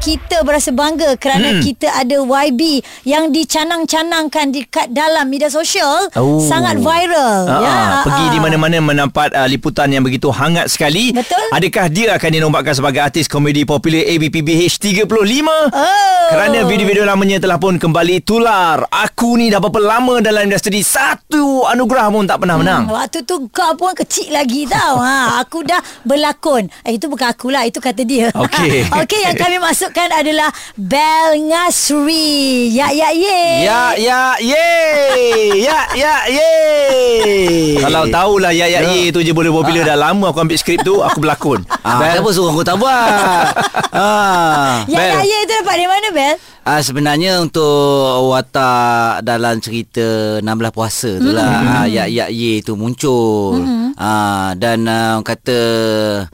Kita berasa bangga kerana hmm. kita ada YB yang dicanang-canangkan dekat dalam media sosial Oh. sangat viral Ah, ya pergi ah. di mana-mana menampat uh, liputan yang begitu hangat sekali. Betul. Adakah dia akan dinobatkan sebagai artis komedi popular ABPBH 35? Oh. Kerana video-video lamanya telah pun kembali tular. Aku ni dah berapa lama dalam industri satu anugerah pun tak pernah menang. Hmm, Waktu tu kau pun kecil lagi tau ha, Aku dah berlakon eh, Itu bukan akulah Itu kata dia Okey. Okey yang kami masukkan adalah Bel Ngasri Ya ya ye Ya ya ye. Ya ya ye. Kalau tahulah ya ya ye tu je boleh popular dah lama aku ambil skrip tu aku berlakon. Ah, siapa suruh aku tak buat? ah. Ya ya Bel. ye tu dapat dari mana Bel Ah, sebenarnya untuk watak dalam cerita 16 puasa tu lah mm-hmm. ah, ya ya ye tu muncul mm-hmm. ah, dan ah, orang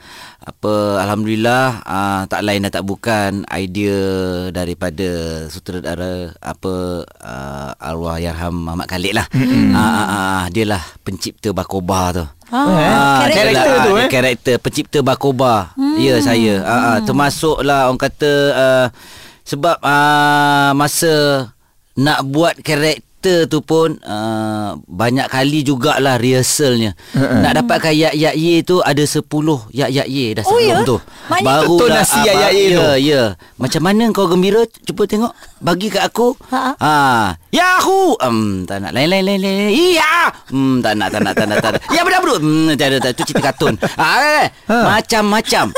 apa alhamdulillah ah, tak lain dan tak bukan idea daripada sutradara apa ah, arwah yarham Muhammad Khalid lah mm-hmm. ah, ah, ah, dia lah pencipta Bakoba tu Ah, karakter dia lah, tu, dia eh? Karakter pencipta Bakoba. Hmm. Ya saya. Uh, uh, termasuklah orang kata uh, sebab uh, masa nak buat karakter tu pun uh, banyak kali jugalah rehearsalnya. Uh-uh. Nak dapatkan yak yak ye tu ada 10 yak yak ye dah Oh, sebelum ya? tu. Maknanya- Betul nasi yak yak ye ya, tu. Ya, Macam mana kau gembira? Cuba tengok. Bagi kat aku. Ha. Ha. Yahoo. Um, tak nak lain lain lain lain. Iya. Hmm, tak nak tak nak tak nak tak nak. Ya benar benar. Hmm, tak ada tak tu cerita kartun. Ah, eh, Ha. macam-macam.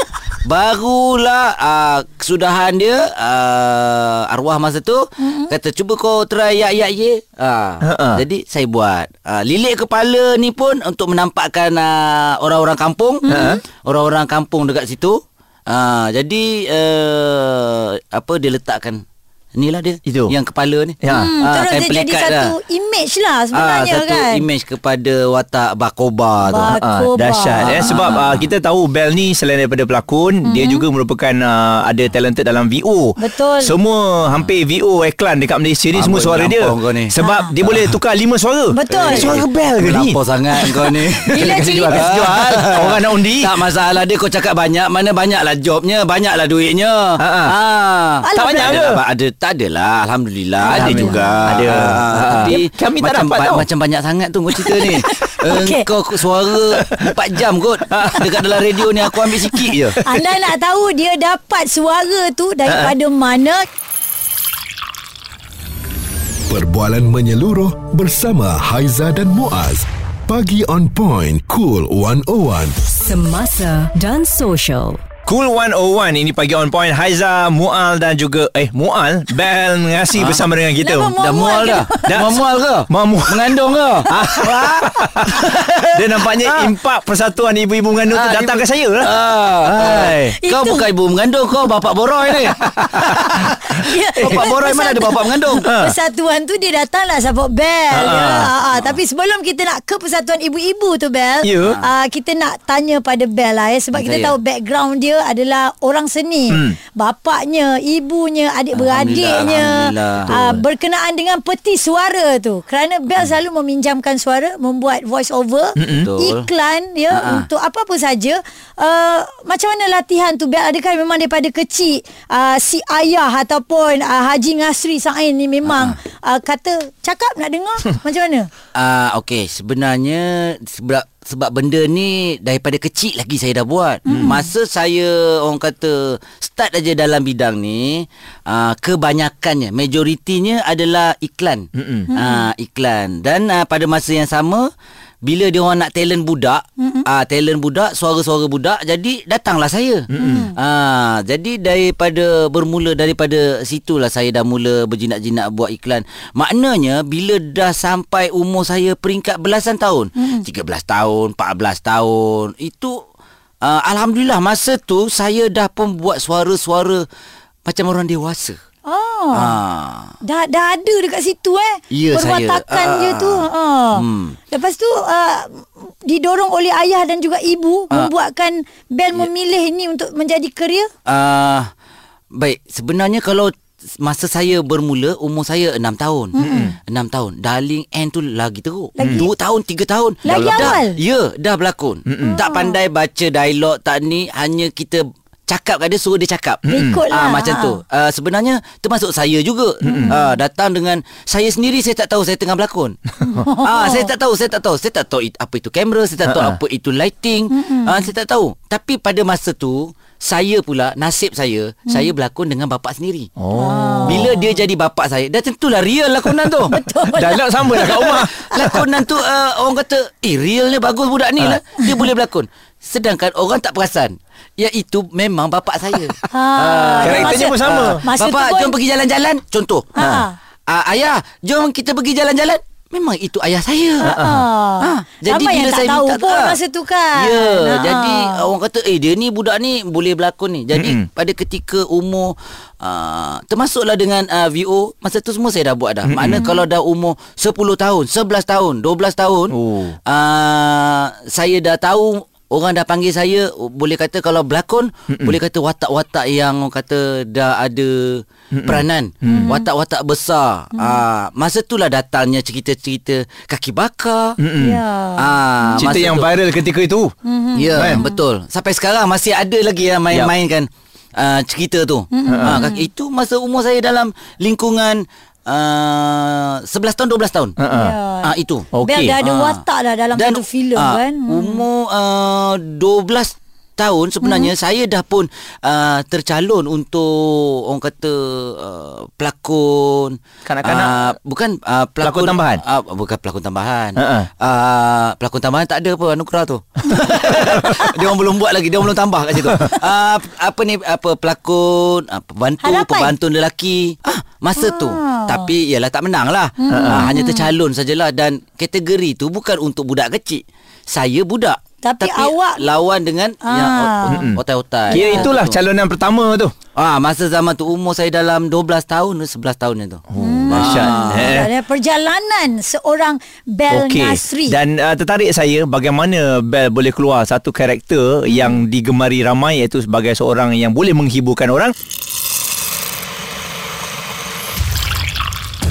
Barulah uh, kesudahan dia uh, arwah masa tu mm-hmm. kata cuba kau try yak yak ye. Uh, jadi saya buat. Uh, lilik kepala ni pun untuk menampakkan uh, orang-orang kampung. Mm-hmm. Orang-orang kampung dekat situ. Uh, jadi uh, apa dia letakkan Inilah dia Itu. Yang kepala ni Ya. hmm, Ah, Terus dia jadi satu dah. image lah Ah, sebenarnya satu kan image kepada watak Bakoba tu. Bak- Ah, Koba. dahsyat eh sebab uh, kita tahu Bel ni selain daripada pelakon mm-hmm. dia juga merupakan uh, ada talented dalam VO. Betul. Semua hampir VO iklan dekat Malaysia ni Amboi, semua suara dia. ni. Sebab dia boleh tukar lima suara. Betul. Eh, Suara Bel ke ni? Melampau sangat kau ni. Bila Kasi cerita- jual, kasi jual. Orang nak undi. Tak masalah dia kau cakap banyak mana banyaklah jobnya, banyaklah duitnya. Ha, ha. Ah. Alah, Tak banyak ke? lah, ada tak adalah alhamdulillah ada Alhamdulillah. juga. Ada. Ah, Ha. tapi Kami tak macam, dapat tau. macam banyak sangat tu kau cerita ni. Okey. Engkau suara 4 jam kot dekat dalam radio ni aku ambil sikit je. Anda nak tahu dia dapat suara tu daripada mana? Perbualan menyeluruh bersama Haiza dan Muaz. Pagi on point cool 101. Semasa dan social. Cool 101 ini pagi on point Haiza, Mual dan juga eh Mual Bel ngasih bersama dengan kita. Dah mual dah. Dah- mual ke? Mamu. Mengandung ke? Dia nampaknya impak persatuan ibu-ibu mengandung tu Ah, datang ibu- ke saya lah. Ah, Hai. Kau bukan ibu mengandung Kau bapak boroi ni Ya, Bapak boroi mana ada bapak mengandung Persatuan tu dia datanglah support Bel. Ha. Ya. Ha, ha. Tapi sebelum kita nak ke persatuan ibu-ibu tu Bel, Ya. uh, kita nak tanya pada Bel lah ya sebab kita Saya. tahu background dia adalah orang seni. Hmm. Bapaknya, ibunya, adik-beradiknya uh, berkenaan dengan peti suara tu. Kerana Bel Hmm. selalu meminjamkan suara, membuat voice over, Betul. iklan ya Ha-ha. untuk apa-apa saja. Uh, macam mana latihan tu Bel? Adakah memang daripada kecil uh, si ayah ataupun uh, Haji Ngasri Sain ni memang uh, kata cakap nak dengar macam mana? Ah, Okey Sebenarnya Sebab sebab benda ni daripada kecil lagi saya dah buat. Hmm. Masa saya orang kata start aja dalam bidang ni, uh, kebanyakannya majoritinya adalah iklan. Hmm. Uh, iklan dan uh, pada masa yang sama bila dia orang nak talent budak, mm-hmm. uh, talent budak, suara-suara budak, jadi datanglah saya. Mm-hmm. Uh, jadi daripada bermula daripada situlah saya dah mula berjinak-jinak buat iklan. Maknanya bila dah sampai umur saya peringkat belasan tahun, mm-hmm. 13 tahun, 14 tahun, itu uh, alhamdulillah masa tu saya dah pun buat suara-suara macam orang dewasa. Oh. Ah. Dah dah ada dekat situ eh. Ya, saya. Perwatakan Ah, dia tu. Ha. Hmm. Lepas tu uh, didorong oleh ayah dan juga ibu Ah. membuatkan Bel Ya. memilih ini untuk menjadi kerja. Uh, baik, sebenarnya kalau masa saya bermula umur saya 6 tahun. Mm-hmm. 6 tahun. Darling Ann tu lagi teruk. Lagi? 2 tahun, 3 tahun. Lagi dah, awal? Ya, dah berlakon. Mm-hmm. Tak pandai baca dialog tak ni hanya kita cakap kat dia suruh dia cakap. Ikut lah. Ah macam Ha. tu. Uh, sebenarnya termasuk saya juga. Mm-hmm. Uh, datang dengan saya sendiri saya tak tahu saya tengah berlakon. ah saya tak tahu, saya tak tahu. Saya tak tahu it- apa itu kamera, saya tak tahu apa itu lighting. Ah saya tak tahu. Tapi pada masa tu saya pula nasib saya Mm. saya berlakon dengan bapak sendiri. Oh. Bila dia jadi bapak saya, dah tentulah real lakonan tu. Betul. Dialog sama lah kat rumah. Lakonan tu uh, orang kata, "Eh, real ni bagus budak ni lah. Dia boleh berlakon." Sedangkan orang tak perasan. Iaitu memang bapak saya. Ha, Karakternya masa- pun sama. Masa Bapak pun, jom pergi jalan-jalan Contoh Ha. Ah, Ayah Jom kita pergi jalan-jalan Memang itu ayah saya Ha. Ha, jadi Ramai bila yang tak saya tahu minta pun ha. masa tu kan. Ya, Ha. jadi orang kata eh dia ni budak ni boleh berlakon ni. Jadi Mm-mm. pada ketika umur uh, termasuklah dengan uh, VO, masa tu semua saya dah buat dah. Mm-mm. Makna kalau dah umur 10 tahun, 11 tahun, 12 tahun, Oh. uh, saya dah tahu Orang dah panggil saya Boleh kata kalau berlakon Mm-mm. Boleh kata watak-watak yang Orang kata dah ada Mm-mm. Peranan Mm-mm. Watak-watak besar mm. uh, Masa itulah datangnya cerita-cerita Kaki bakar Mm-mm. Ya. Ah, Cerita masa yang tu. viral ketika itu. Ya, Kan? betul. Sampai sekarang masih ada lagi yang main-mainkan uh, cerita tu. Ha, kaki- itu masa umur saya dalam lingkungan uh, 11 tahun 12 tahun. Ha, ha. Ya. Ah itu. Bel dah ada Ah. watak dah dalam satu filem ah, kan. Hmm. Umur uh, 12 tahun sebenarnya hmm. saya dah pun uh, tercalon untuk orang kata uh, pelakon Kanak-kanak? uh, bukan uh, pelakon, Pelakon tambahan? uh, bukan pelakon tambahan Ha-ha. uh, pelakon tambahan tak ada apa anugerah tu dia orang belum buat lagi dia orang belum tambah kat situ uh, apa ni apa pelakon uh, pembantu Harapan. pembantu lelaki ah masa tu Ah. tapi ialah tak menang lah hmm. uh, hanya tercalon sajalah dan kategori tu bukan untuk budak kecil saya budak Tapi awak- lawan dengan yang Ah. ot- ot- otai-otai Kira itulah Tu. calonan pertama tu. Ah masa zaman tu umur saya dalam 12 tahun 11 tahun tu. Oh, dahsyat. Eh. Ada perjalanan seorang Bel Okey. Nasri. Dan uh, tertarik saya bagaimana Bel boleh keluar satu karakter yang digemari ramai iaitu sebagai seorang yang boleh menghiburkan orang.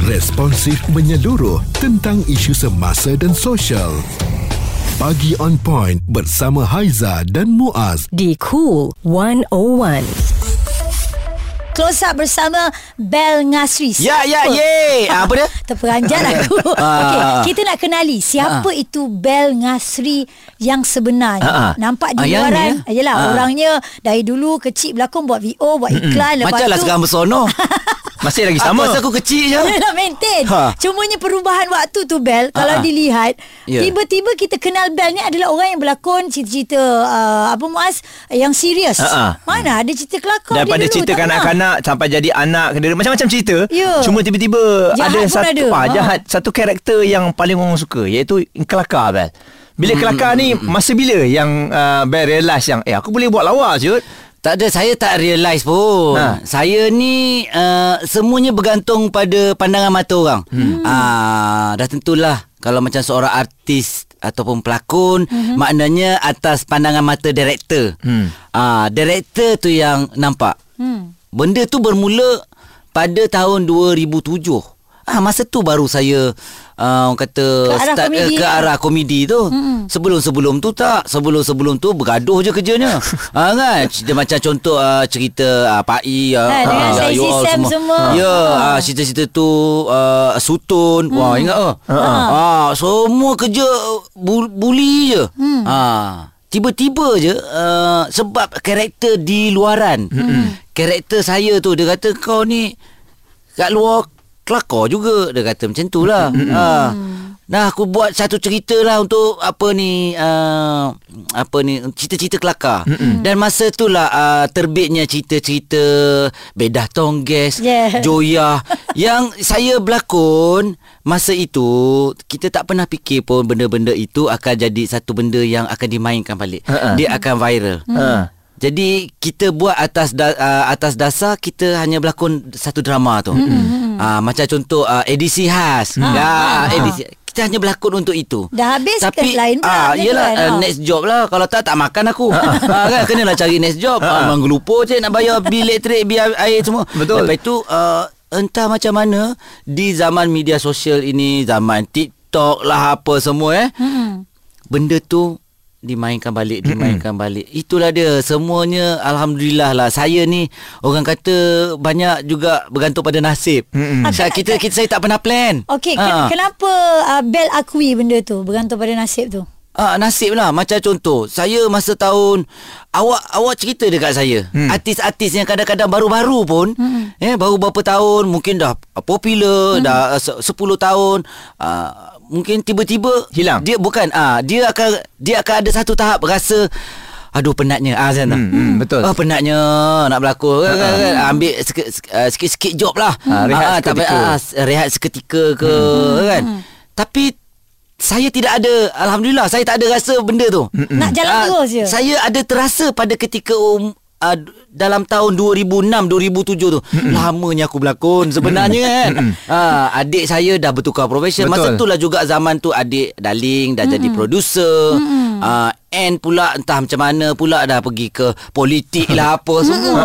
Responsif menyeluruh tentang isu semasa dan sosial. Pagi on point bersama Haiza dan Muaz. di Cool 101. Close up bersama Bel Nasri. Ya ya ye. Ah, apa dia? Terperanjat aku. Ah. Okey, kita nak kenali siapa itu Bel Ngasri yang sebenarnya. Ah. Nampak di luaran. ni, eh? Yalah, Ah. orangnya dari dulu kecil berlakon buat VO, buat iklan lepas Macam lah sekarang bersono. Masih lagi Aku sama. rasa aku kecil je. Dia nak maintain Ha. Cumanya perubahan waktu tu Bel Kalau Ha-ha. dilihat Ya. Tiba-tiba kita kenal Bel ni adalah orang yang berlakon Cerita-cerita uh, Apa Muaz Yang serius Ha-ha. Mana ada cerita kelakar Daripada dia dulu, cerita kanak-kanak sampai jadi anak macam-macam cerita. Ya. Cuma tiba-tiba Jahat ada satu ada. ah Ha. jahat satu karakter yang paling orang suka iaitu kelakar Bel. Bila kelakar ni masa bila yang uh, Bel realise yang eh aku boleh buat lawa je. Tak ada saya tak realise pun. Ha. Saya ni uh, semuanya bergantung pada pandangan mata orang. Hmm. Ah dah tentulah kalau macam seorang artis ataupun pelakon hmm. maknanya atas pandangan mata director. Hmm. Ah director tu yang nampak. Hmm. Benda tu bermula pada tahun 2007. Ah masa tu baru saya uh, orang kata Ke arah start komedi, eh, ke eh? arah komedi tu. Mm-mm. Sebelum-sebelum tu tak, sebelum-sebelum tu bergaduh je kerjanya. ha kan? Dia macam contoh uh, cerita uh, Pak I uh, Ha, dengan Saisi you all Sam semua. Ya, Ha. ah, cerita-cerita tu uh, sutun. Wah, ingat? Ha. Ah, semua kerja bu- bully je. Hmm. Ah, tiba-tiba je uh, sebab karakter di luaran. Hmm. Karakter saya tu dia kata kau ni kat luar kelakar juga dia kata macam tu lah. ha. Nah aku buat satu cerita lah untuk apa ni uh, apa ni cerita-cerita kelakar. Dan masa tu lah uh, terbitnya cerita-cerita Bedah Tongges, Yeah. Joya yang saya berlakon masa itu kita tak pernah fikir pun benda-benda itu akan jadi satu benda yang akan dimainkan balik. Ha-ha. Dia akan viral. Ha. Jadi kita buat atas da, uh, atas dasar kita hanya berlakon satu drama tu. Mm-hmm. Uh, macam contoh uh, edisi khas. Ha, ya, edisi kita kita hanya berlakon untuk itu. Dah habis Tapi ke lain pula, ah, tu yelah kan? uh, Ah. next job lah. Kalau tak tak makan aku. ah, kan kenalah cari next job. ah, memang lupa je nak bayar bil elektrik, bil air semua. Betul. Lepas itu uh, entah macam mana di zaman media sosial ini, zaman TikTok lah apa semua eh. Mm-mm. Benda tu dimainkan balik dimainkan balik. Itulah dia. Semuanya alhamdulillah lah. Saya ni orang kata banyak juga bergantung pada nasib. Saya kita kita saya tak pernah plan. Okey, ken- kenapa uh, Bel akui benda tu? Bergantung pada nasib tu? Ah nasib lah. Macam contoh saya masa tahun awak awak cerita dekat saya. Hmm. artis-artis yang kadang-kadang baru-baru pun hmm. eh baru berapa tahun mungkin dah popular hmm. dah uh, se- 10 tahun uh, mungkin tiba-tiba Hilang. dia bukan ah dia akan dia akan ada satu tahap rasa aduh penatnya ah tu. Hmm, hmm, betul. Ah penatnya nak berlakon kan, kan, kan. ambil sek- ah, sikit-sikit job lah Ah, rehat payah, seketika. ah, s- rehat seketika ke kan tapi saya tidak ada alhamdulillah saya tak ada rasa benda tu Nak jalan Ah, terus je. Saya ada terasa pada ketika um, uh, dalam tahun 2006 2007 tu lamanya aku berlakon sebenarnya kan uh, adik saya dah bertukar profession. Masa tu lah juga zaman tu adik darling dah jadi producer. Uh, and pula entah macam mana pula dah pergi ke politik lah apa semua.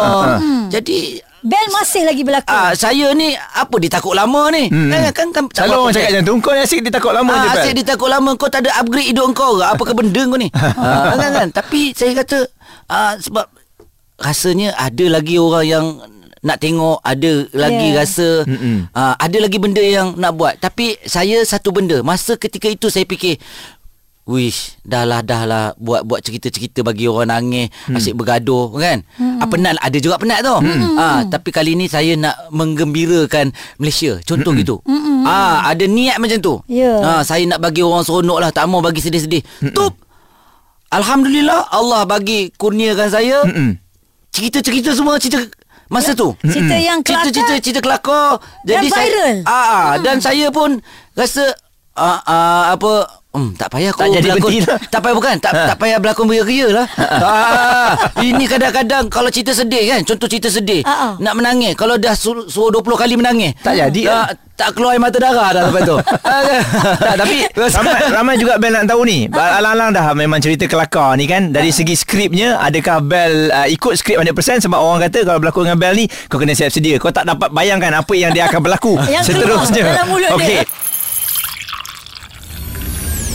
Jadi Bel masih lagi berlakon. Ah saya ni apa ditakut lama ni? Hmm. Kan kan, kan Selalu orang cakap macam tu. Kau ni asyik dia takut lama je Ah, Bel. asyik dia takut lama. Kau tak ada upgrade hidup kau ke? Apa ke benda kau ni? ah, kan, kan? Tapi saya kata ah, sebab rasanya ada lagi orang yang nak tengok ada lagi Yeah. rasa ah, ada lagi benda yang nak buat tapi saya satu benda masa ketika itu saya fikir Wish, dah lah, dah lah buat buat cerita-cerita bagi orang nangis, hmm. asyik bergaduh kan. Hmm. Ah, penat ada juga penat tu. Hmm. Ah, tapi kali ni saya nak menggembirakan Malaysia. Contoh hmm. gitu. Hmm. Ah, ada niat macam tu. Ya. Ah, saya nak bagi orang seronok lah, tak mau bagi sedih-sedih. Hmm. Tup. Alhamdulillah Allah bagi kurniakan saya. Mm-mm. Cerita-cerita semua cerita masa tu. Cerita yang kelakar. Cerita-cerita cerita kelakar. Jadi Dan viral. Saya, ah, ah, dan saya pun rasa ah, ah, apa Hmm, tak payah Tak kau jadi berlakon. lah. Tak payah bukan Tak, tak payah berlakon beria-ria lah. Ah, Ini kadang-kadang Kalau cerita sedih kan Contoh cerita sedih. Ah. Nak menangis Kalau dah suruh, suruh 20 kali menangis. Tak jadi lah. tak, tak keluar air mata darah dah lepas tu. Tak, tapi ramai, ramai juga Bel nak tahu ni. Alang-alang dah memang cerita kelakar ni kan. Dari segi skripnya Adakah Bel uh, ikut skrip 100% Sebab orang kata Kalau berlakon dengan Bel ni Kau kena siap sedia Kau tak dapat bayangkan Apa yang dia akan berlaku Yang keluar Seterusnya dalam mulut dia. Okey.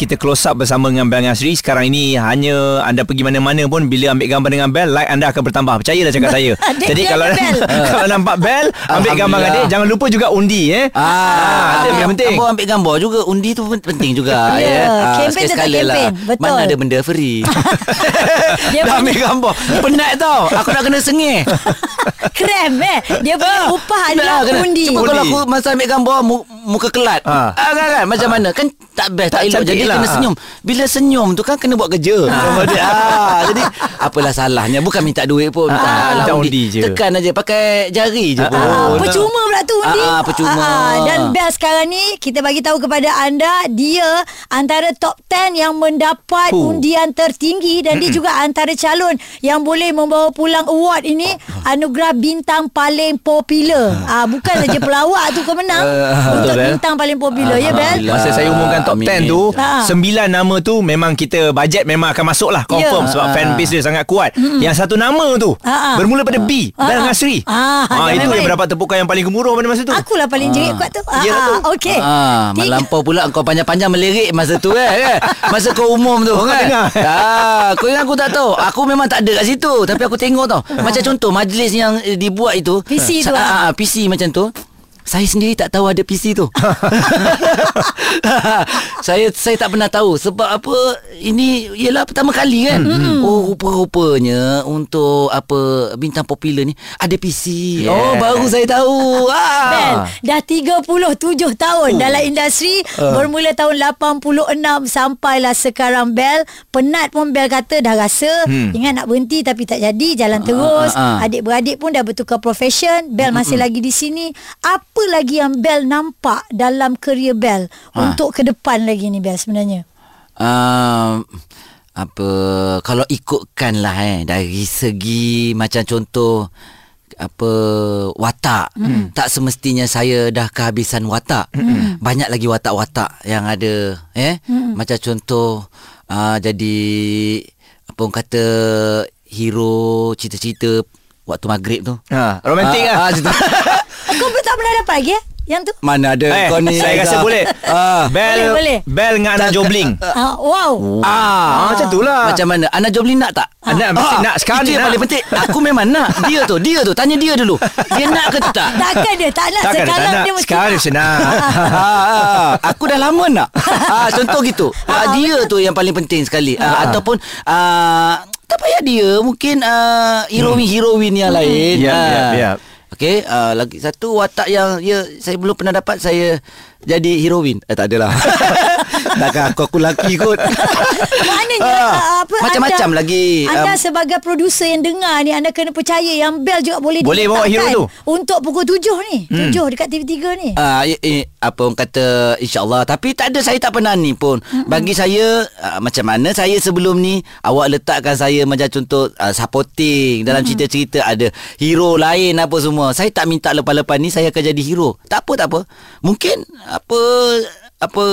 Kita close up bersama dengan Bel Ngasri Sekarang ini hanya anda pergi mana-mana pun Bila ambil gambar dengan Bel Like anda akan bertambah. Percayalah cakap saya. Adik Jadi kalau kalau nampak Bel Ambil gambar dengan dia Jangan lupa juga undi eh. Ah, Itu yang penting. Abang ambil gambar juga. Undi tu pen- penting juga Ya, Ah, kempen tetap sekali-sekala kempen. Betul. Mana ada benda free. Dia Dah ambil gambar. Penat tau. Aku nak kena sengih. Krem eh. Dia punya upah adalah Dah, kena. undi. Cuba kalau aku masa ambil gambar mu, Muka kelat. Ah. ah. kan, kan, Macam mana? Kan tak best Tak, Tak elok. Jadi lah. kena senyum Bila senyum tu kan Kena buat kerja ah. ah, Jadi Apalah salahnya Bukan minta duit pun minta, Ah, minta undi je. Tekan aja Pakai jari je pun Ah, percuma pula tu undi. Ah, ah, percuma. dan Bel sekarang ni kita bagi tahu kepada anda dia antara top 10 yang mendapat Huh. undian tertinggi dan dia juga antara calon yang boleh membawa pulang award ini anugerah bintang paling popular. Ah bukan saja pelawak tu kau menang untuk betul, bintang paling popular ya Bel. Masa saya umumkan top Amin. 10 tu Ah. Sembilan nama tu Memang kita Bajet memang akan masuk lah Confirm Ya. Sebab Ah. fan base dia sangat kuat Yang satu nama tu ah. Bermula pada B Ah, Bel ah. Ngasri Ah, Ah, jangan Itu yang mendapat tepukan Yang paling gemuruh pada masa tu Akulah paling jerit kuat tu. Ya, ah, tu. okey. Ah, Tiga- melampau pula kau panjang-panjang melirik masa tu eh, kan. Masa kau umum tu kan. dengar. Ah, kau ingat aku tak tahu. Aku memang tak ada kat situ tapi aku tengok tau. Macam contoh majlis yang dibuat itu. PC tu, Sa- ah. ah, ah, PC macam tu. Saya sendiri tak tahu ada PC tu. saya saya tak pernah tahu sebab apa ini ialah pertama kali kan. Hmm. Oh rupa-rupanya untuk apa bintang popular ni ada PC. Yeah. Oh baru saya tahu. Ah. Bel dah 37 tahun Oh. dalam industri Ah. bermula tahun 86 sampailah sekarang Bel penat pun Bel kata dah rasa Hmm. ingat nak berhenti tapi tak jadi jalan terus ah, ah. adik-beradik pun dah bertukar profession Bel masih lagi di sini apa lagi yang Bel nampak dalam kerjaya Bel Ah. untuk ke depan lagi ni Bel sebenarnya uh, apa kalau ikutkan lah eh dari segi macam contoh apa watak hmm. tak semestinya saya dah kehabisan watak hmm. banyak lagi watak-watak yang ada eh hmm. macam contoh uh, jadi apa orang kata hero cerita-cerita waktu maghrib tu Ha, romantik Ah, ah, cerita- Kau pun tak pernah dapat lagi eh? Yang tu? mana ada Eh, kau ni saya rasa boleh. ah. Bel, Boleh, boleh. Bel dengan anak jobling. Ah, wow. Ah, macam tu lah. Macam mana? Anak Jobli nak tak? Ah, Anak mesti nak. Sekarang Itu yang nak. paling penting. Aku memang nak. Dia tu, dia tu. Tanya dia dulu. Dia nak ke tak? Takkan dia tak nak Takkan dia tak sekarang nak. dia mesti Sekarang dia nak. mesti nak. Ah, ah, aku dah lama nak. Ah, contoh gitu. Ah, dia tu yang paling penting sekali. Ah, ataupun ah, tak payah dia, mungkin ah, heroin-heroin yang lain. Yap, Ah. yap, yap. Okey, uh, lagi satu watak yang ya saya belum pernah dapat saya jadi heroin. Eh tak adalah. Takkan aku aku lelaki kot. Maknanya Ah, ah, apa macam-macam anda, lagi, Anda um, sebagai producer yang dengar ni anda kena percaya yang Bel juga boleh Boleh bawa hero tu. Untuk pukul 7 ni. 7 dekat TV3 ni. Ah, uh, eh, apa orang kata insyaallah tapi tak ada saya tak pernah ni pun. Mm-hmm. Bagi saya uh, macam mana saya sebelum ni awak letakkan saya macam contoh uh, supporting dalam mm-hmm. cerita-cerita ada hero lain apa semua. Saya tak minta lepas-lepas ni saya akan jadi hero. Tak apa tak apa. Mungkin apa apa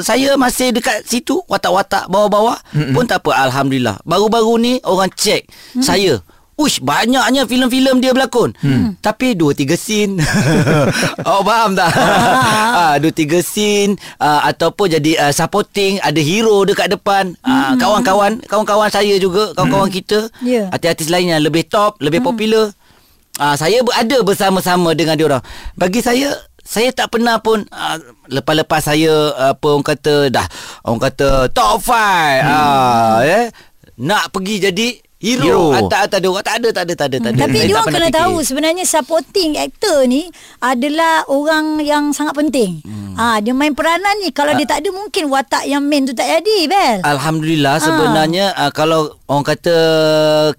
saya masih dekat situ watak-watak bawah-bawah mm-hmm. pun tak apa alhamdulillah. Baru-baru ni orang check mm-hmm. saya Ush, banyaknya filem-filem dia berlakon. Hmm. Tapi dua tiga scene. oh, faham tak? ah, dua tiga scene uh, ataupun jadi uh, supporting, ada hero dekat depan. Uh, kawan-kawan, kawan-kawan saya juga, kawan-kawan kita. Ya. Artis-artis lain yang lebih top, lebih popular. Ah, saya berada bersama-sama dengan dia orang. Bagi saya saya tak pernah pun uh, lepas-lepas saya apa orang kata dah orang kata top 5 hmm. ah eh nak pergi jadi hero, Hero. atas atas dia orang tak ada tak ada tak ada tak ada. Tapi dia orang kena fikir. tahu sebenarnya supporting actor ni adalah orang yang sangat penting. Hmm. Ah dia main peranan ni kalau dia tak ada mungkin watak yang main tu tak jadi, Bel. Alhamdulillah sebenarnya uh, kalau orang kata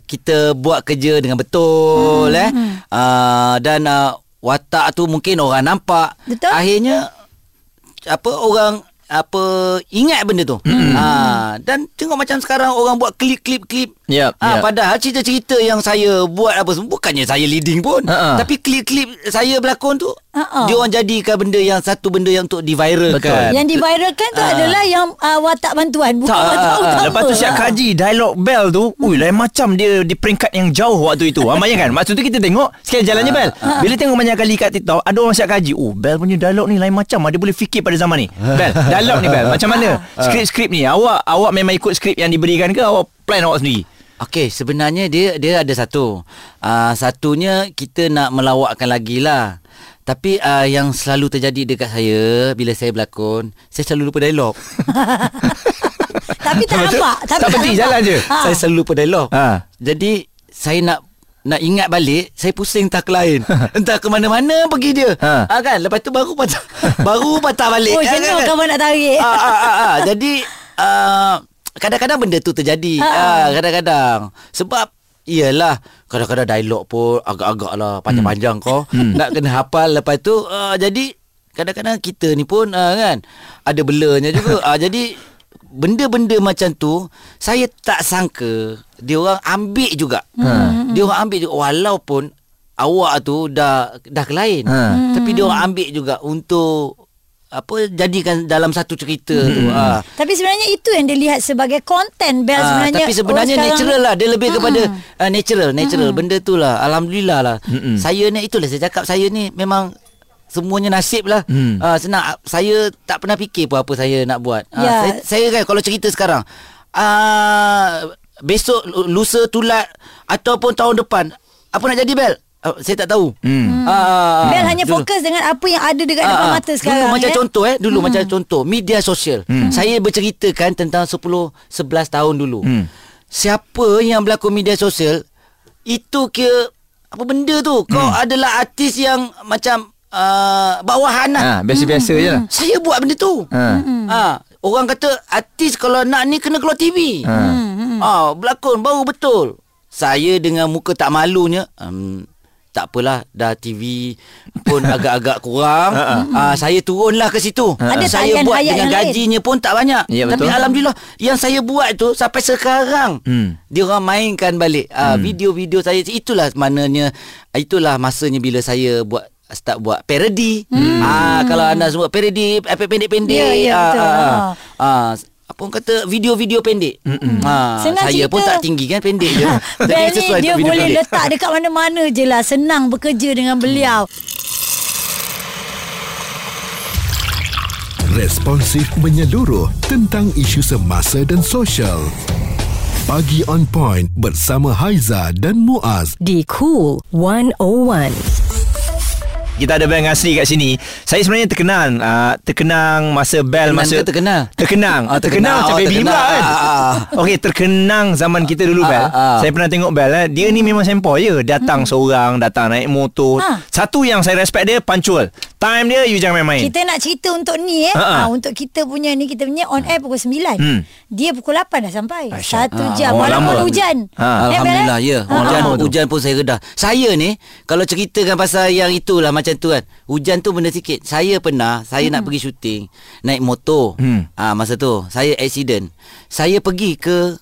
kita buat kerja dengan betul hmm, eh uh, dan uh, watak tu mungkin orang nampak Betul. akhirnya apa orang apa ingat benda tu. Hmm. Ha dan tengok macam sekarang orang buat klip-klip-klip. Yap, Ah yap. padahal cerita-cerita yang saya buat apa semua bukannya saya leading pun. Ha-ha. Tapi klip-klip saya berlakon tu Ha-ha. dia orang jadikan benda yang satu benda yang untuk diviralkan. Betul. Yang diviralkan tu Ah. adalah yang uh, watak bantuan bukan Tak, watak ah, utama. Lepas tu siap kaji Dialog Bell tu Ui lain macam dia Di peringkat yang jauh Waktu itu ha, Bayangkan Maksud tu kita tengok Sekali jalannya Bell Bila tengok banyak kali kat TikTok Ada orang siap kaji Oh Bell punya dialog ni Lain macam ah. Dia boleh fikir pada zaman ni Bell Dialog ni Bell Macam mana Skrip-skrip ni Awak awak memang ikut skrip yang diberikan ke Awak plan awak sendiri Okey, sebenarnya dia dia ada satu. Uh, satunya kita nak melawakkan lagi lah. Tapi uh, yang selalu terjadi dekat saya bila saya berlakon, saya selalu lupa dialog. Tapi tak nampak. Tapi Tak penting, jalan je. Ha. Saya selalu lupa dialog. Ha. Jadi saya nak nak ingat balik, saya pusing entah ke lain. entah ke mana-mana pergi dia. Ha. Ha. kan? Lepas tu baru patah baru patah balik. Oh, Ha, jenuh kan? kawan nak tarik. ah, ah, ah, ah. Jadi uh, kadang-kadang benda tu terjadi. Ha. Ah, kadang-kadang sebab iyalah kadang-kadang dialog pun agak-agak lah panjang-panjang kau nak kena hafal lepas tu uh, jadi kadang-kadang kita ni pun uh, kan ada belanya juga. uh, jadi benda-benda macam tu saya tak sangka dia orang ambil juga. Hmm. Dia orang ambil juga walaupun awak tu dah dah ke lain. Ha. Tapi dia orang ambil juga untuk apa jadikan dalam satu cerita hmm. tu. Ha. Tapi sebenarnya itu yang dilihat sebagai konten Bel Ah, sebenarnya. tapi sebenarnya sekarang- natural lah Dia lebih kepada uh, Natural Natural Mm-mm. Benda tu lah Alhamdulillah lah Mm-mm. Saya ni Itulah saya cakap Saya ni memang Semuanya nasib lah Hmm. uh, Senang Saya tak pernah fikir pun Apa saya nak buat uh, Ya. saya, saya kan Kalau cerita sekarang uh, Besok lu- Lusa tulat Ataupun tahun depan Apa nak jadi Bel uh, Saya tak tahu Hmm. Ah, Bel hanya dulu. fokus dengan apa yang ada dekat depan Ah, ah. mata sekarang. Dulu macam ya? contoh eh, dulu macam contoh media sosial. Saya berceritakan tentang 10 11 tahun dulu. Hmm. Siapa yang berlakon media sosial itu kira apa benda tu? Kau adalah artis yang macam uh, bawahan lah. ha, Biasa-biasa je lah Saya buat benda tu. ha. Ha, orang kata artis kalau nak ni kena keluar TV. Ha. Ha, berlakon baru betul. Saya dengan muka tak malunya, um, tak apalah dah TV pun agak-agak kurang. uh, saya turunlah ke situ. Ada saya buat dengan yang lain? gajinya pun tak banyak. Ya, Tapi betul. alhamdulillah yang saya buat tu sampai sekarang Hmm. dia orang mainkan balik uh, video-video saya itulah maknanya itulah masanya bila saya buat start buat parody. Hmm. Ah kalau anda semua parody eh, pendek-pendek. Ya, ya, ah, betul. ah, Ha. ah. ah, apa orang kata video-video pendek. Ha, Senang saya cerita. pun tak tinggi kan pendek je. Jadi sesuai dia untuk video boleh pendek. letak dekat mana-mana je lah. Senang bekerja dengan beliau. Responsif menyeluruh tentang isu semasa dan sosial. Pagi on point bersama Haiza dan Muaz. di Cool 101. Kita ada Bel Ngasri kat sini. Saya sebenarnya terkenal uh, terkenang masa Bel Terkenang masa ke terkenal? Terkenang. Oh, terkenang terkenal. macam Oh, baby pula kan. Ah, ah, Okey, terkenang zaman kita dulu Ah, Bel. ah. Saya pernah tengok Bel eh. Dia ni memang sempoi je. Datang seorang, datang naik motor. Ah. Satu yang saya respect dia punctual. Time dia you jangan main-main. Kita nak cerita untuk ni eh. Ha-ha. Ha, untuk kita punya ni kita punya on air pukul 9. Hmm. Dia pukul 8 dah sampai. Asyik. Satu Ah, jam oh, walaupun lama. hujan. Ha. Bel, eh? Alhamdulillah ya. Ha. Hujan lama tu. hujan pun saya redah. Saya ni kalau ceritakan pasal yang itulah macam tu kan. Hujan tu benda sikit. Saya pernah saya nak pergi syuting naik motor. Hmm. Ah masa tu saya accident. Saya pergi ke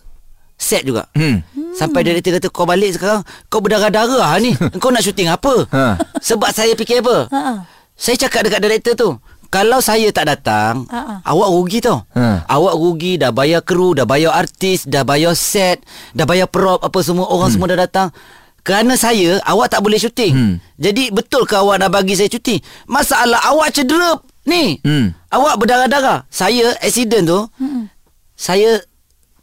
set juga. Hmm. Sampai director kata kau balik sekarang kau berdarah-darah ni. Kau nak syuting apa? Ha. Sebab saya fikir apa? Ha. Saya cakap dekat director tu kalau saya tak datang, Ha-ha. awak rugi tau. Ha. Awak rugi dah bayar kru, dah bayar artis, dah bayar set, dah bayar prop apa semua orang semua dah datang. Kerana saya awak tak boleh syuting. Hmm. Jadi betul ke awak nak bagi saya cuti? Masalah awak cedera ni. Hmm. Awak berdarah-darah. Saya accident tu. Saya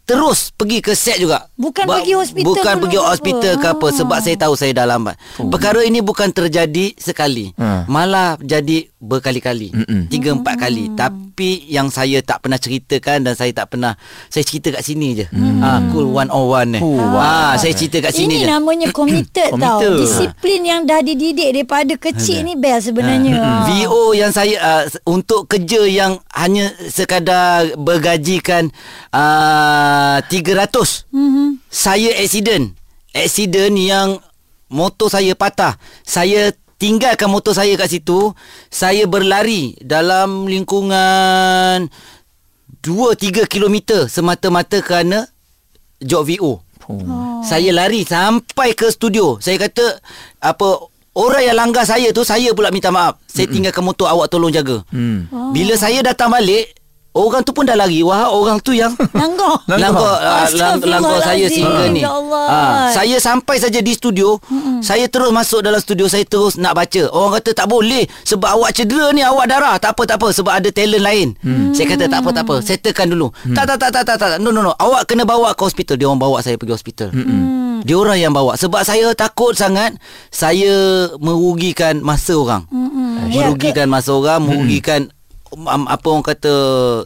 terus pergi ke set juga. Bukan pergi hospital Bukan pergi apa? hospital ke apa sebab saya tahu saya dah lambat. Perkara ini bukan terjadi sekali. Ha. Malah jadi berkali-kali. Mm-mm. Tiga empat kali. Tapi yang saya tak pernah ceritakan dan saya tak pernah saya cerita kat sini je. Ah cool 101 ni. Oh, Ah saya cerita kat sini Ini je. namanya committed tau. Disiplin yang dah dididik daripada kecil ni Bel sebenarnya. Ha. VO yang saya uh, untuk kerja yang hanya sekadar bergajikan uh, 300. Mhm. Saya accident. Accident yang motor saya patah. Saya tinggalkan motor saya kat situ. Saya berlari dalam lingkungan 2-3 kilometer semata-mata kerana job VO. Oh. Saya lari sampai ke studio. Saya kata apa orang yang langgar saya tu saya pula minta maaf. Saya tinggalkan motor awak tolong jaga. Hmm. Bila saya datang balik Orang tu pun dah lari. Wah orang tu yang Langgar. Langgar uh, lang, Langgar saya sehingga ni. Ya Allah. Ah, Saya sampai saja di studio. Mm-mm. Saya terus masuk dalam studio. Saya terus nak baca. Orang kata tak boleh. Sebab awak cedera ni Awak darah. Tak apa tak apa. Sebab ada talent lain. Hmm. Saya kata tak apa tak apa. Settlekan dulu. Hmm. tak, tak tak tak tak tak No no no. Awak kena bawa ke hospital. Dia orang bawa saya pergi hospital. Hmm. Dia orang yang bawa. Sebab saya takut sangat Saya merugikan masa orang. Mm-mm. Merugikan masa orang Merugikan um, apa orang kata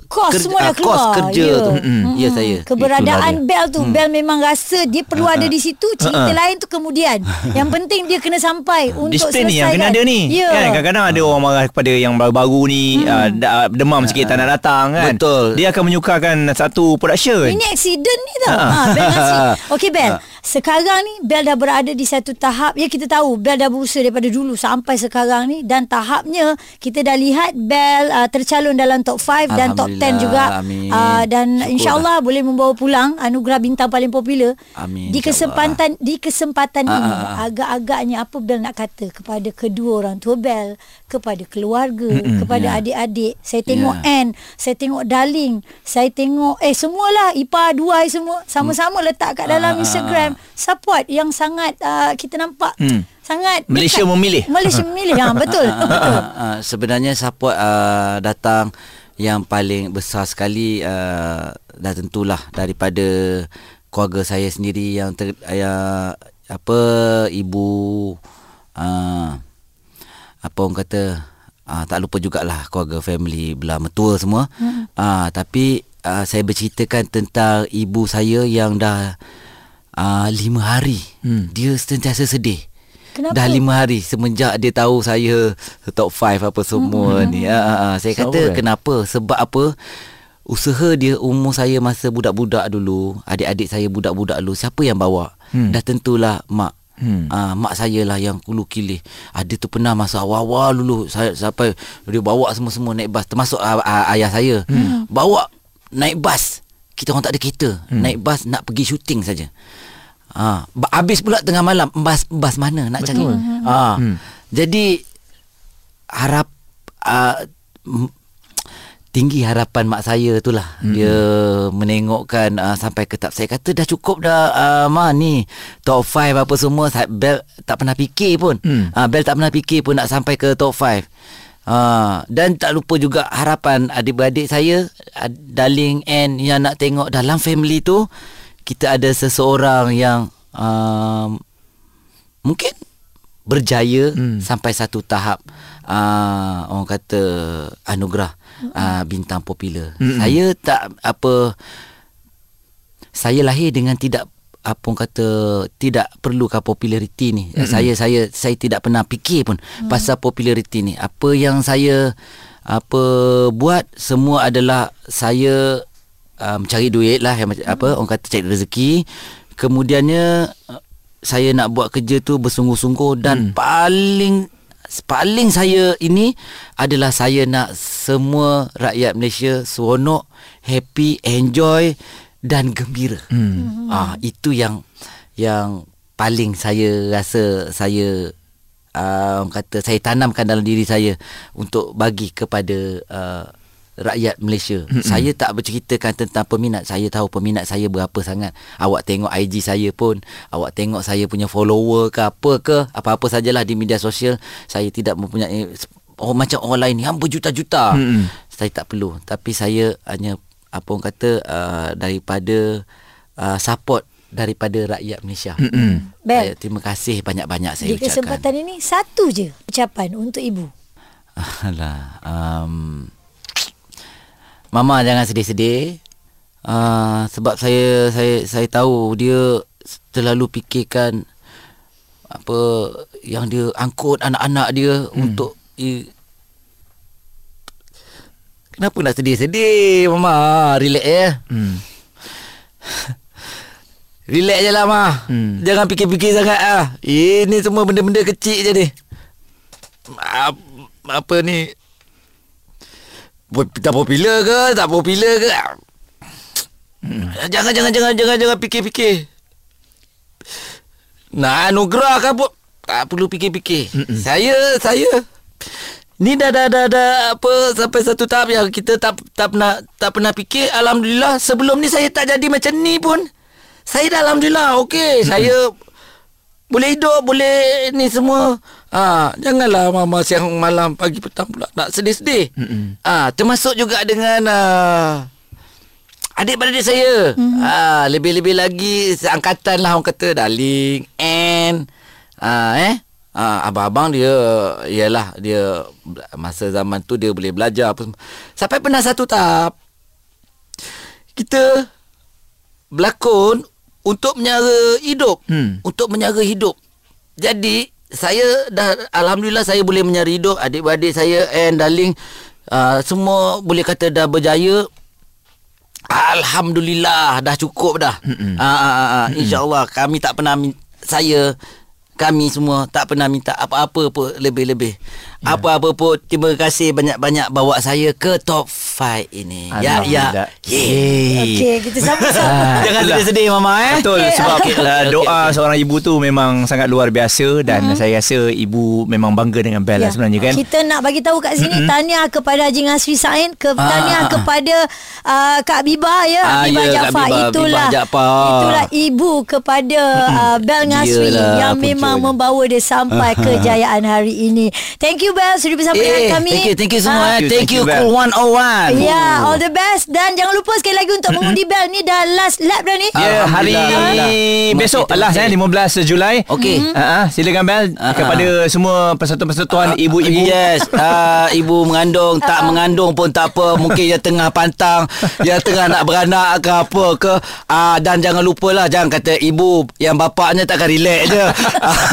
Kos semua dah ah, kos keluar. kerja Ya. tu. Mm-mm. Ya saya. Keberadaan Itulah Bel tu Bel memang rasa Dia perlu ada di situ Cerita lain tu kemudian Yang penting dia kena sampai Untuk Disiplin ni yang selesaikan. kena ada ni Ya kan kadang-kadang ada orang marah kepada yang baru-baru ni hmm. uh, demam sikit tak nak datang kan Betul. dia akan menyukarkan satu production Ini accident ni tau. Ha. Ha, Bel. Okey Bel, sekarang ni Bel dah berada di satu tahap ya kita tahu Bel dah berusaha daripada dulu sampai sekarang ni dan tahapnya kita dah lihat Bel uh, tercalon dalam top 5 dan top 10 Alhamdulillah. juga. Amin. Uh, dan insyaallah boleh membawa pulang anugerah bintang paling popular. Amin, Di kesempatan di kesempatan Ah, ini ah, ah. agak-agaknya apa Bel nak kata kepada kedua orang tua Bel, kepada keluarga, Mm-mm, kepada ya. adik-adik. Saya tengok Ya. Ann, saya tengok Darling, saya tengok eh semualah Ipa dua semua sama-sama letak kat dalam Ah, ah, Instagram support yang sangat uh, kita nampak Hmm. Sangat Malaysia dekat. memilih. Malaysia memilih. Ha betul. betul. Ah, ah, sebenarnya support uh, datang yang paling besar sekali uh, dah tentulah daripada keluarga saya sendiri yang ter, uh, apa ibu uh, apa orang kata uh, tak lupa jugalah keluarga family belah mertua semua hmm. uh, tapi uh, saya berceritakan tentang ibu saya yang dah uh, lima hari hmm. dia sentiasa sedih Kenapa? Dah lima hari semenjak dia tahu saya top 5 apa semua mm-hmm. ni. Ha, ha, ha. Saya So, kata right. kenapa? Sebab apa? Usaha dia umur saya masa budak-budak dulu, adik-adik saya budak-budak dulu, siapa yang bawa? Hmm. Dah tentulah mak. Hmm. Uh, mak saya lah yang kulu kilih. Ada tu pernah masa awal-awal dulu saya sampai dia bawa semua-semua naik bas termasuk uh, uh, ayah saya. Hmm. Bawa naik bas. Kita orang tak ada kereta. Hmm. Naik bas nak pergi syuting saja. Ah, uh, habis pula tengah malam bas bas mana nak Betul. cari. Ah. Uh, hmm. Jadi harap uh, tinggi harapan mak saya tu lah hmm. dia menengokkan uh, sampai ke tak saya kata dah cukup dah uh, ma ni top 5 apa semua bel tak pernah fikir pun hmm. uh, bel tak pernah fikir pun nak sampai ke top 5 Uh, dan tak lupa juga harapan adik-beradik saya Darling and yang nak tengok dalam family tu Kita ada seseorang yang uh, Mungkin berjaya hmm. sampai satu tahap uh, Orang kata anugerah uh, bintang popular. Mm-hmm. Saya tak apa saya lahir dengan tidak apa orang kata tidak perlukan populariti ni. Mm-hmm. Saya saya saya tidak pernah fikir pun mm-hmm. pasal populariti ni. Apa yang saya apa buat semua adalah saya um, cari duit lah yang mm-hmm. apa orang kata cari rezeki. Kemudiannya saya nak buat kerja tu bersungguh-sungguh dan mm. paling paling saya ini adalah saya nak semua rakyat Malaysia seronok, happy, enjoy dan gembira. Hmm. Ah itu yang yang paling saya rasa saya uh, kata saya tanamkan dalam diri saya untuk bagi kepada uh, rakyat Malaysia. Mm-hmm. Saya tak berceritakan tentang peminat. Saya tahu peminat saya berapa sangat. Awak tengok IG saya pun, awak tengok saya punya follower ke apa ke, apa-apa sajalah di media sosial, saya tidak mempunyai oh, macam orang lain yang berjuta-juta. Mm-hmm. Saya tak perlu. Tapi saya hanya apa orang kata uh, daripada uh, support daripada rakyat Malaysia. Mm-hmm. Saya, terima kasih banyak-banyak saya di ucapkan. Di kesempatan ini satu je ucapan untuk ibu. Alah, um, Mama jangan sedih-sedih. Uh, sebab saya saya saya tahu dia terlalu fikirkan apa yang dia angkut anak-anak dia hmm. untuk i, Kenapa nak sedih-sedih mama? Relax ya. Hmm. Relax je lah ma. Hmm. Jangan fikir-fikir sangat ah. Ini semua benda-benda kecil je ni. Apa ni? Tak popular ke? Tak popular ke? Hmm. jangan jangan jangan jangan jangan fikir-fikir. Nak anugerah kan pun tak perlu fikir-fikir. Mm-mm. saya saya. Ni dah dah dah dah apa sampai satu tahap yang kita tak tak pernah tak pernah fikir. Alhamdulillah sebelum ni saya tak jadi macam ni pun. Saya dah alhamdulillah okey. Saya boleh hidup boleh ni semua Ah, ha, janganlah mama siang malam pagi petang pula nak sedih-sedih. Ah, ha, termasuk juga dengan uh, adik-beradik saya. Mm-hmm. Ah, ha, lebih-lebih lagi seangkatan lah orang kata darling and ah ha, eh Ah, abang-abang dia ialah dia masa zaman tu dia boleh belajar apa sampai pernah satu tahap kita berlakon untuk menyara hidup. Hmm. untuk menyara hidup. Jadi saya dah alhamdulillah saya boleh mencari hidup. Adik-beradik saya and darling uh, semua boleh kata dah berjaya. Alhamdulillah dah cukup dah. Ah uh, uh, uh, insyaallah kami tak pernah saya kami semua tak pernah minta apa-apa pun lebih-lebih. Ya. Apa-apa pun terima kasih banyak-banyak bawa saya ke top 5 ini. Ya ya. Okey, kita sama-sama. Jangan sedih-sedih mama eh. Betul okay. sebab okay. Uh, doa okay. seorang ibu tu memang sangat luar biasa dan uh-huh. saya rasa ibu memang bangga dengan Bella ya. sebenarnya kan. Kita nak bagi tahu kat sini uh-huh. tahniah kepada Haji Ngasri Sain, ke uh tahniah kepada uh, Kak Biba ya, uh, Biba ya, Jaafar itulah. Biba itulah ibu kepada uh, Bel Ngasri yang memang memang membawa dia sampai kejayaan hari ini. Thank you Bel sudah bersama eh, dengan kami. Thank you, thank you semua. Ha? Thank, you, Cool 101. Ya, yeah, all the best dan jangan lupa sekali lagi untuk mengundi Bel ni dah last lap dah ni. Ya, yeah, hari besok last eh 15 Julai. Okey. Ha, uh-huh. silakan Bel uh-huh. kepada semua persatuan-persatuan uh, ibu-ibu. Yes, uh, ibu mengandung, tak uh-huh. mengandung pun tak apa. Mungkin yang tengah pantang, yang tengah nak beranak ke apa ke. Uh, dan jangan lupalah jangan kata ibu yang bapaknya takkan relax je.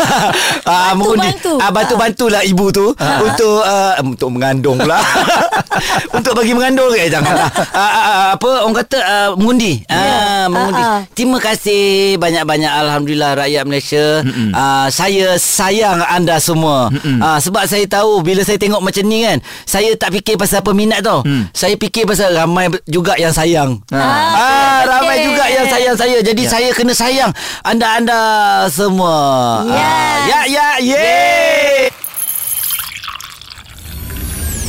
ah, bantu, bantu. Ah, bantu bantulah ibu tu. untuk uh, untuk mengandung pula. untuk bagi mengandung ke janganlah. Uh, uh, uh, apa orang kata uh, mengundi. Uh, mengundi. Ah, ah. Terima kasih banyak-banyak alhamdulillah rakyat Malaysia. Uh, saya sayang anda semua. Uh, sebab saya tahu bila saya tengok macam ni kan, saya tak fikir pasal peminat tau. Saya fikir pasal ramai juga yang sayang. Ah, Ah, ramai okey. juga yang sayang saya. Jadi saya kena sayang anda-anda semua. Yes. Ah, ya ya ye.